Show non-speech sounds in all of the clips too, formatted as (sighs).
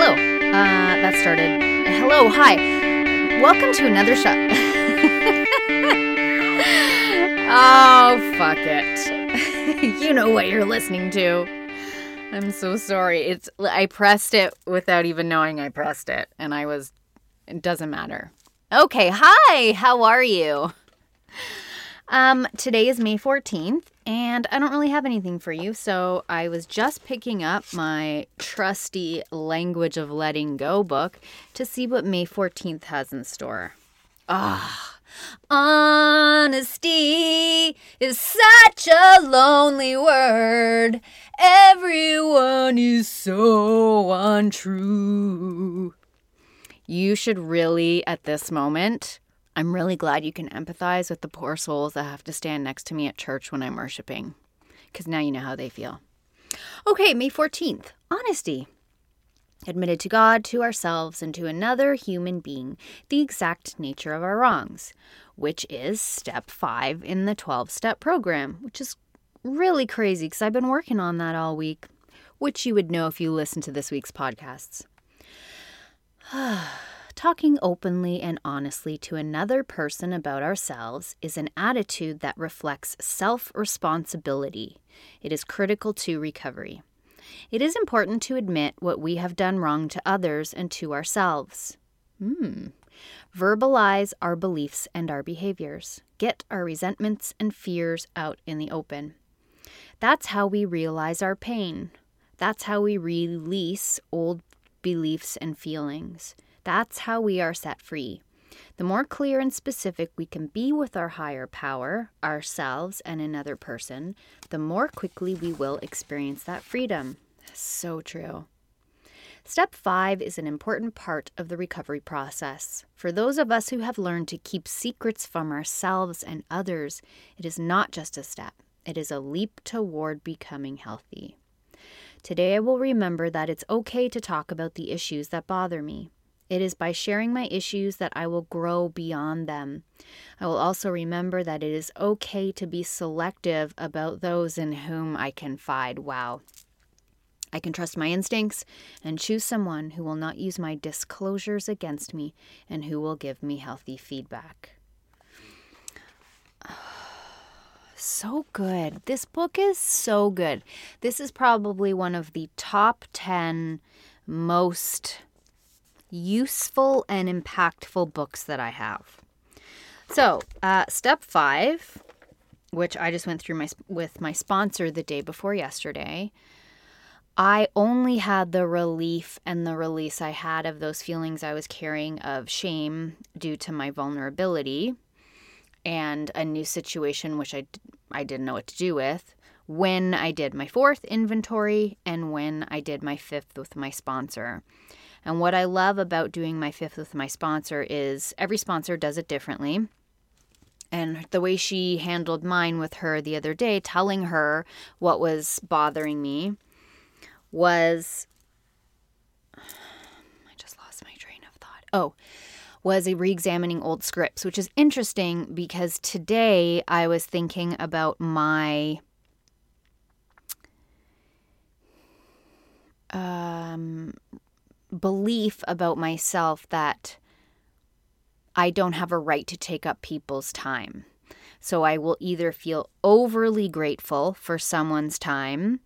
Hello. Uh, that started. Hello. Hi. Welcome to another show. (laughs) oh, fuck it. (laughs) you know what you're listening to. I'm so sorry. It's I pressed it without even knowing I pressed it, and I was. It doesn't matter. Okay. Hi. How are you? Um, today is May 14th, and I don't really have anything for you, so I was just picking up my trusty Language of Letting Go book to see what May 14th has in store. Ah, honesty is such a lonely word. Everyone is so untrue. You should really, at this moment, I'm really glad you can empathize with the poor souls that have to stand next to me at church when I'm worshiping, because now you know how they feel. Okay, May 14th, honesty. Admitted to God, to ourselves, and to another human being the exact nature of our wrongs, which is step five in the 12 step program, which is really crazy because I've been working on that all week, which you would know if you listen to this week's podcasts. (sighs) (sighs) Talking openly and honestly to another person about ourselves is an attitude that reflects self responsibility. It is critical to recovery. It is important to admit what we have done wrong to others and to ourselves. Hmm. Verbalize our beliefs and our behaviors. Get our resentments and fears out in the open. That's how we realize our pain. That's how we release old beliefs and feelings. That's how we are set free. The more clear and specific we can be with our higher power, ourselves, and another person, the more quickly we will experience that freedom. So true. Step five is an important part of the recovery process. For those of us who have learned to keep secrets from ourselves and others, it is not just a step, it is a leap toward becoming healthy. Today, I will remember that it's okay to talk about the issues that bother me. It is by sharing my issues that I will grow beyond them. I will also remember that it is okay to be selective about those in whom I confide. Wow. I can trust my instincts and choose someone who will not use my disclosures against me and who will give me healthy feedback. (sighs) So good. This book is so good. This is probably one of the top 10 most useful and impactful books that I have. So, uh, step five, which I just went through my with my sponsor the day before yesterday. I only had the relief and the release I had of those feelings I was carrying of shame due to my vulnerability and a new situation which I, I didn't know what to do with when I did my fourth inventory and when I did my fifth with my sponsor. And what I love about doing my fifth with my sponsor is every sponsor does it differently. And the way she handled mine with her the other day, telling her what was bothering me, was. (sighs) I just lost my train of thought. Oh, was a re examining old scripts, which is interesting because today I was thinking about my. Um, belief about myself that I don't have a right to take up people's time. So I will either feel overly grateful for someone's time.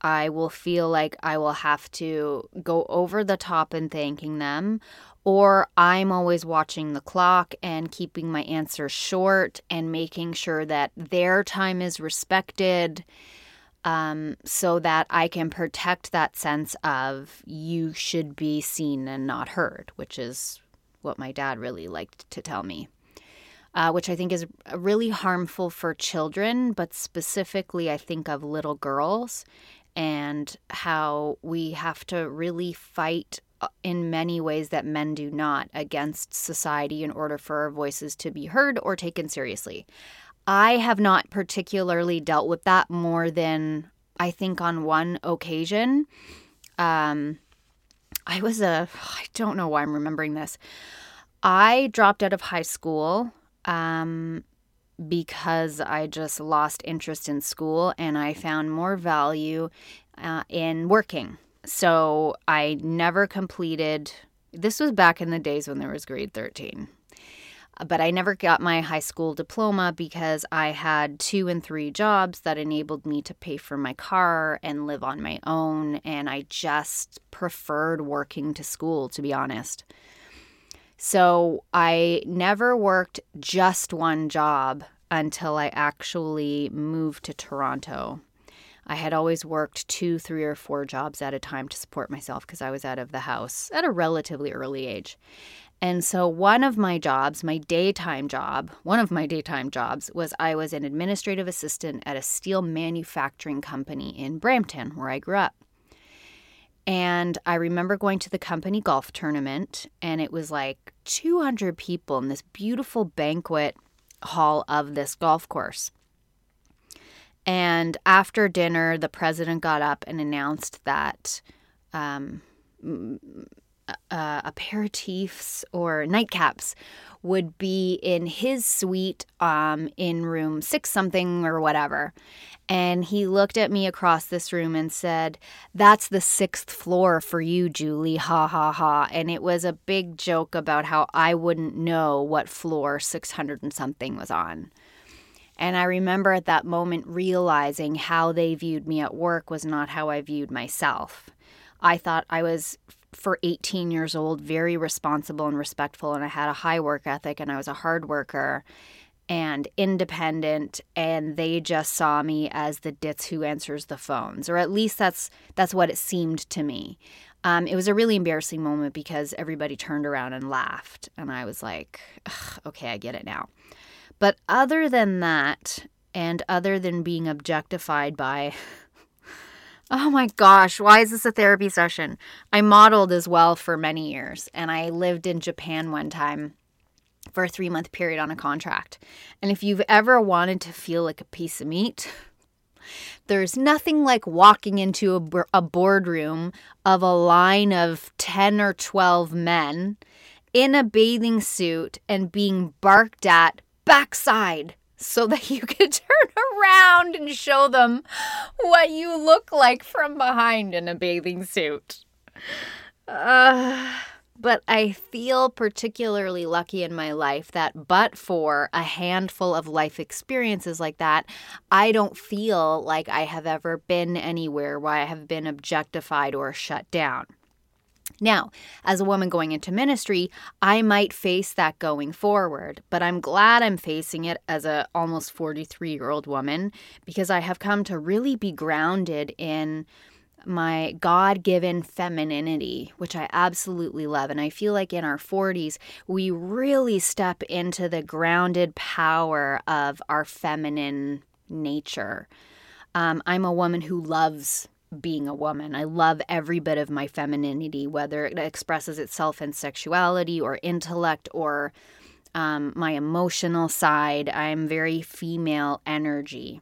I will feel like I will have to go over the top in thanking them, or I'm always watching the clock and keeping my answers short and making sure that their time is respected um, so that I can protect that sense of you should be seen and not heard, which is what my dad really liked to tell me. Uh, which I think is really harmful for children, but specifically, I think of little girls and how we have to really fight uh, in many ways that men do not against society in order for our voices to be heard or taken seriously. I have not particularly dealt with that more than I think on one occasion. Um, I was a, (sighs) I don't know why I'm remembering this. I dropped out of high school um, because I just lost interest in school and I found more value uh, in working. so I never completed. This was back in the days when there was grade 13 but I never got my high school diploma because I had two and three jobs that enabled me to pay for my car and live on my own. And I just preferred working to school, to be honest. So I never worked just one job until I actually moved to Toronto. I had always worked two, three, or four jobs at a time to support myself because I was out of the house at a relatively early age. And so, one of my jobs, my daytime job, one of my daytime jobs was I was an administrative assistant at a steel manufacturing company in Brampton, where I grew up. And I remember going to the company golf tournament, and it was like 200 people in this beautiful banquet hall of this golf course. And after dinner, the president got up and announced that um, uh, aperitifs or nightcaps would be in his suite um, in room six something or whatever. And he looked at me across this room and said, That's the sixth floor for you, Julie. Ha ha ha. And it was a big joke about how I wouldn't know what floor 600 and something was on. And I remember at that moment realizing how they viewed me at work was not how I viewed myself. I thought I was, for 18 years old, very responsible and respectful, and I had a high work ethic, and I was a hard worker and independent and they just saw me as the ditz who answers the phones or at least that's that's what it seemed to me um, it was a really embarrassing moment because everybody turned around and laughed and i was like okay i get it now but other than that and other than being objectified by (laughs) Oh my gosh, why is this a therapy session? I modeled as well for many years and I lived in Japan one time for a three month period on a contract. And if you've ever wanted to feel like a piece of meat, (laughs) there's nothing like walking into a, a boardroom of a line of 10 or 12 men in a bathing suit and being barked at backside so that you (laughs) could turn around and show them what you look like from behind in a bathing suit. Uh, but I feel particularly lucky in my life that, but for a handful of life experiences like that, I don't feel like I have ever been anywhere where I have been objectified or shut down. Now, as a woman going into ministry, I might face that going forward, but I'm glad I'm facing it as a almost 43-year-old woman because I have come to really be grounded in my God given femininity, which I absolutely love. And I feel like in our 40s, we really step into the grounded power of our feminine nature. Um, I'm a woman who loves being a woman. I love every bit of my femininity, whether it expresses itself in sexuality or intellect or um, my emotional side. I'm very female energy.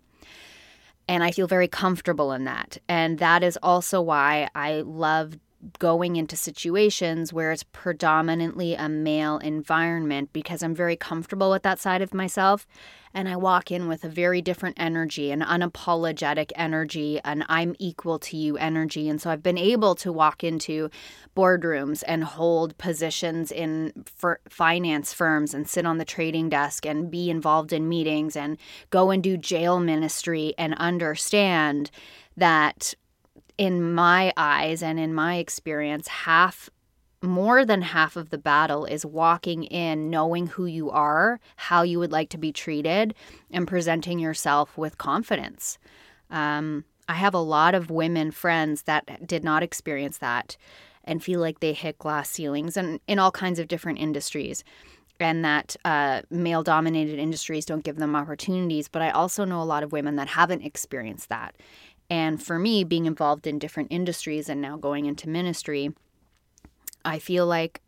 And I feel very comfortable in that. And that is also why I love going into situations where it's predominantly a male environment because I'm very comfortable with that side of myself. And I walk in with a very different energy, an unapologetic energy, an I'm equal to you energy. And so I've been able to walk into boardrooms and hold positions in finance firms and sit on the trading desk and be involved in meetings and go and do jail ministry and understand that in my eyes and in my experience, half more than half of the battle is walking in knowing who you are, how you would like to be treated, and presenting yourself with confidence. Um, I have a lot of women friends that did not experience that and feel like they hit glass ceilings and in all kinds of different industries and that uh, male dominated industries don't give them opportunities. But I also know a lot of women that haven't experienced that. And for me, being involved in different industries and now going into ministry, I feel like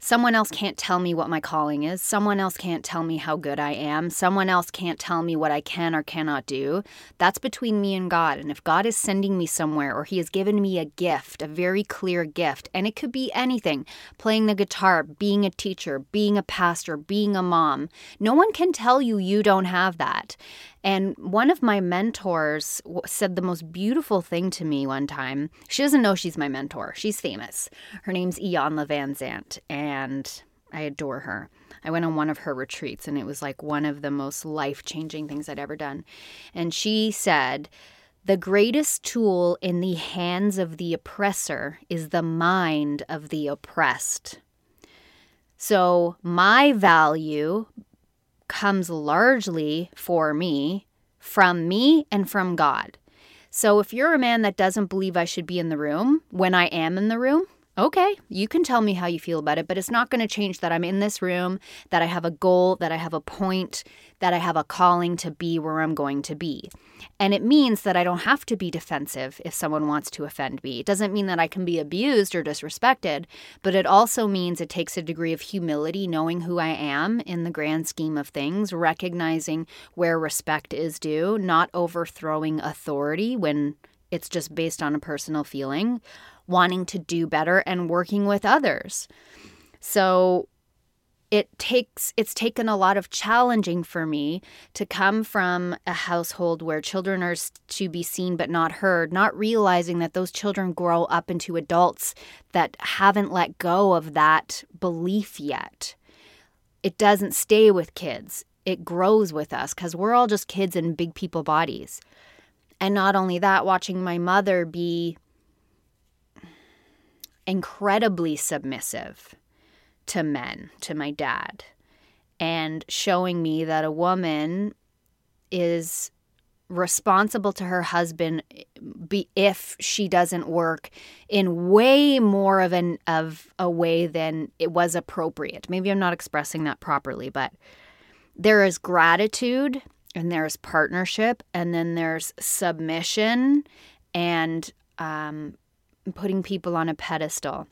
Someone else can't tell me what my calling is. Someone else can't tell me how good I am. Someone else can't tell me what I can or cannot do. That's between me and God. And if God is sending me somewhere or He has given me a gift, a very clear gift, and it could be anything playing the guitar, being a teacher, being a pastor, being a mom no one can tell you you don't have that. And one of my mentors said the most beautiful thing to me one time. She doesn't know she's my mentor. She's famous. Her name's Iyanla Vanzant, and I adore her. I went on one of her retreats, and it was like one of the most life changing things I'd ever done. And she said, The greatest tool in the hands of the oppressor is the mind of the oppressed. So, my value comes largely for me from me and from God. So if you're a man that doesn't believe I should be in the room when I am in the room, okay, you can tell me how you feel about it, but it's not going to change that I'm in this room, that I have a goal, that I have a point, that I have a calling to be where I'm going to be. And it means that I don't have to be defensive if someone wants to offend me. It doesn't mean that I can be abused or disrespected, but it also means it takes a degree of humility, knowing who I am in the grand scheme of things, recognizing where respect is due, not overthrowing authority when it's just based on a personal feeling wanting to do better and working with others. So it takes it's taken a lot of challenging for me to come from a household where children are to be seen but not heard not realizing that those children grow up into adults that haven't let go of that belief yet. It doesn't stay with kids. It grows with us cuz we're all just kids in big people bodies. And not only that watching my mother be incredibly submissive to men, to my dad, and showing me that a woman is responsible to her husband be if she doesn't work in way more of an of a way than it was appropriate. Maybe I'm not expressing that properly, but there is gratitude and there's partnership and then there's submission and um, putting people on a pedestal.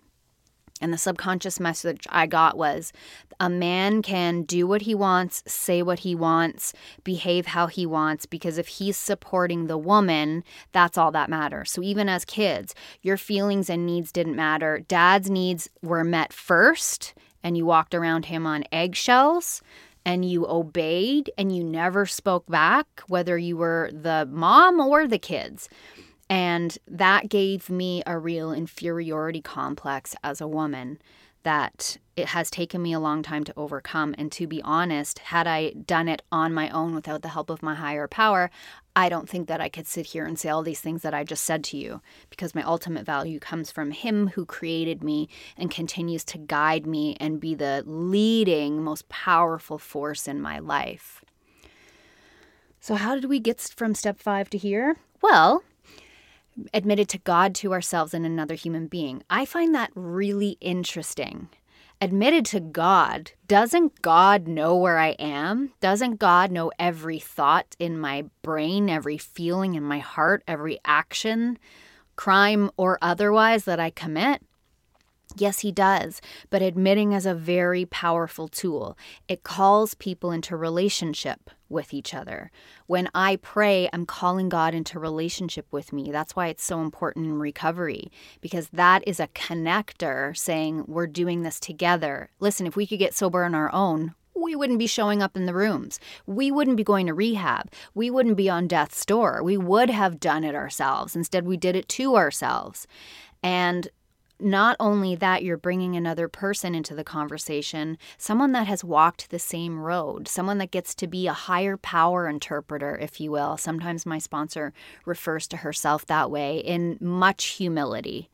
And the subconscious message I got was a man can do what he wants, say what he wants, behave how he wants, because if he's supporting the woman, that's all that matters. So even as kids, your feelings and needs didn't matter. Dad's needs were met first, and you walked around him on eggshells and you obeyed and you never spoke back, whether you were the mom or the kids. And that gave me a real inferiority complex as a woman that it has taken me a long time to overcome. And to be honest, had I done it on my own without the help of my higher power, I don't think that I could sit here and say all these things that I just said to you because my ultimate value comes from Him who created me and continues to guide me and be the leading, most powerful force in my life. So, how did we get from step five to here? Well, admitted to God, to ourselves, and another human being. I find that really interesting. Admitted to God, doesn't God know where I am? Doesn't God know every thought in my brain, every feeling in my heart, every action, crime or otherwise that I commit? Yes, he does, but admitting is a very powerful tool. It calls people into relationship with each other. When I pray, I'm calling God into relationship with me. That's why it's so important in recovery, because that is a connector saying, We're doing this together. Listen, if we could get sober on our own, we wouldn't be showing up in the rooms. We wouldn't be going to rehab. We wouldn't be on death's door. We would have done it ourselves. Instead, we did it to ourselves. And not only that, you're bringing another person into the conversation, someone that has walked the same road, someone that gets to be a higher power interpreter, if you will. Sometimes my sponsor refers to herself that way in much humility.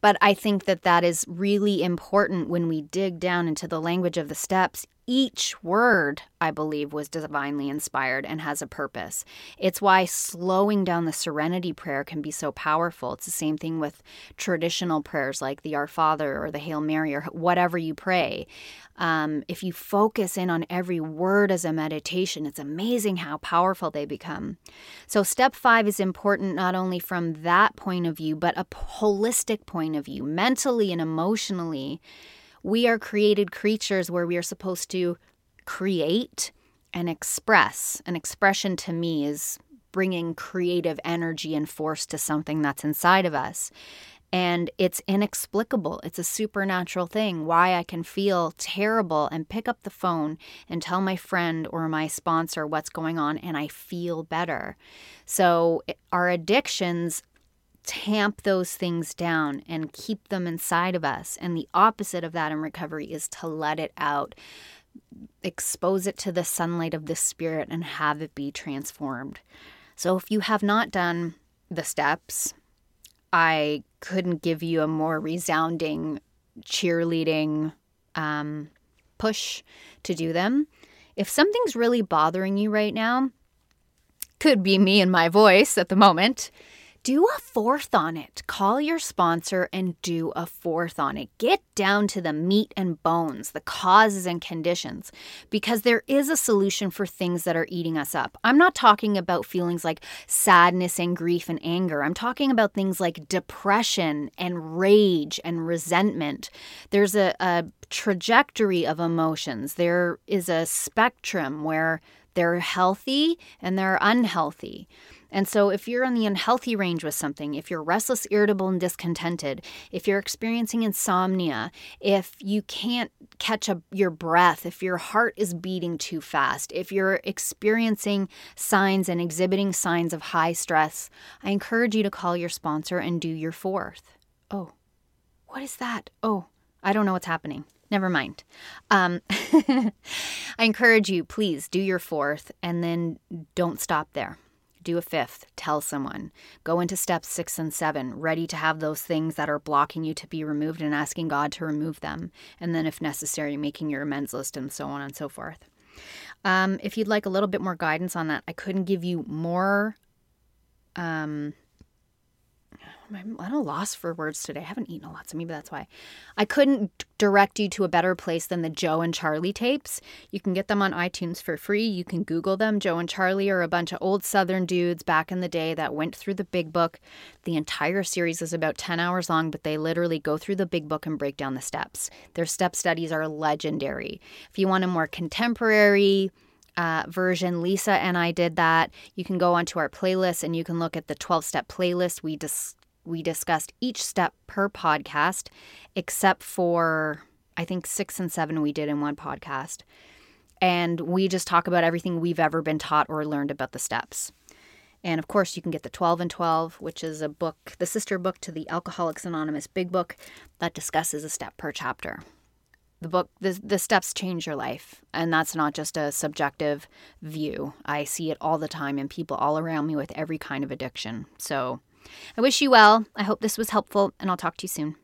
But I think that that is really important when we dig down into the language of the steps, each word, I believe, was divinely inspired and has a purpose. It's why slowing down the serenity prayer can be so powerful. It's the same thing with traditional prayers like the Our Father or the Hail Mary or whatever you pray. Um, if you focus in on every word as a meditation, it's amazing how powerful they become. So, step five is important not only from that point of view, but a holistic point of view, mentally and emotionally we are created creatures where we are supposed to create and express. An expression to me is bringing creative energy and force to something that's inside of us. And it's inexplicable. It's a supernatural thing why I can feel terrible and pick up the phone and tell my friend or my sponsor what's going on and I feel better. So, our addictions tamp those things down and keep them inside of us. And the opposite of that in recovery is to let it out, expose it to the sunlight of the spirit, and have it be transformed. So if you have not done the steps, I couldn't give you a more resounding cheerleading um, push to do them. If something's really bothering you right now, could be me and my voice at the moment do a fourth on it. Call your sponsor and do a fourth on it. Get down to the meat and bones, the causes and conditions, because there is a solution for things that are eating us up. I'm not talking about feelings like sadness and grief and anger. I'm talking about things like depression and rage and resentment. There's a, a trajectory of emotions, there is a spectrum where they're healthy and they're unhealthy. And so, if you're on the unhealthy range with something, if you're restless, irritable, and discontented, if you're experiencing insomnia, if you can't catch a, your breath, if your heart is beating too fast, if you're experiencing signs and exhibiting signs of high stress, I encourage you to call your sponsor and do your fourth. Oh, what is that? Oh, I don't know what's happening. Never mind. Um, (laughs) I encourage you, please do your fourth and then don't stop there do a fifth, tell someone. Go into steps six and seven, ready to have those things that are blocking you to be removed and asking God to remove them. And then, if necessary, making your amends list and so on and so forth. Um, if you'd like a little bit more guidance on that, I couldn't give you more um, I'm at a loss for words today. I haven't eaten a lot, so maybe that's why. I couldn't direct you to a better place than the Joe and Charlie tapes. You can get them on iTunes for free. You can Google them. Joe and Charlie are a bunch of old Southern dudes back in the day that went through the big book. The entire series is about 10 hours long, but they literally go through the big book and break down the steps. Their step studies are legendary. If you want a more contemporary, uh, version. Lisa and I did that. You can go onto our playlist and you can look at the 12 step playlist. We dis- we discussed each step per podcast, except for I think six and seven we did in one podcast. And we just talk about everything we've ever been taught or learned about the steps. And of course, you can get the 12 and 12, which is a book, the sister book to the Alcoholics Anonymous Big Book that discusses a step per chapter. The book, the, the steps change your life. And that's not just a subjective view. I see it all the time in people all around me with every kind of addiction. So I wish you well. I hope this was helpful, and I'll talk to you soon.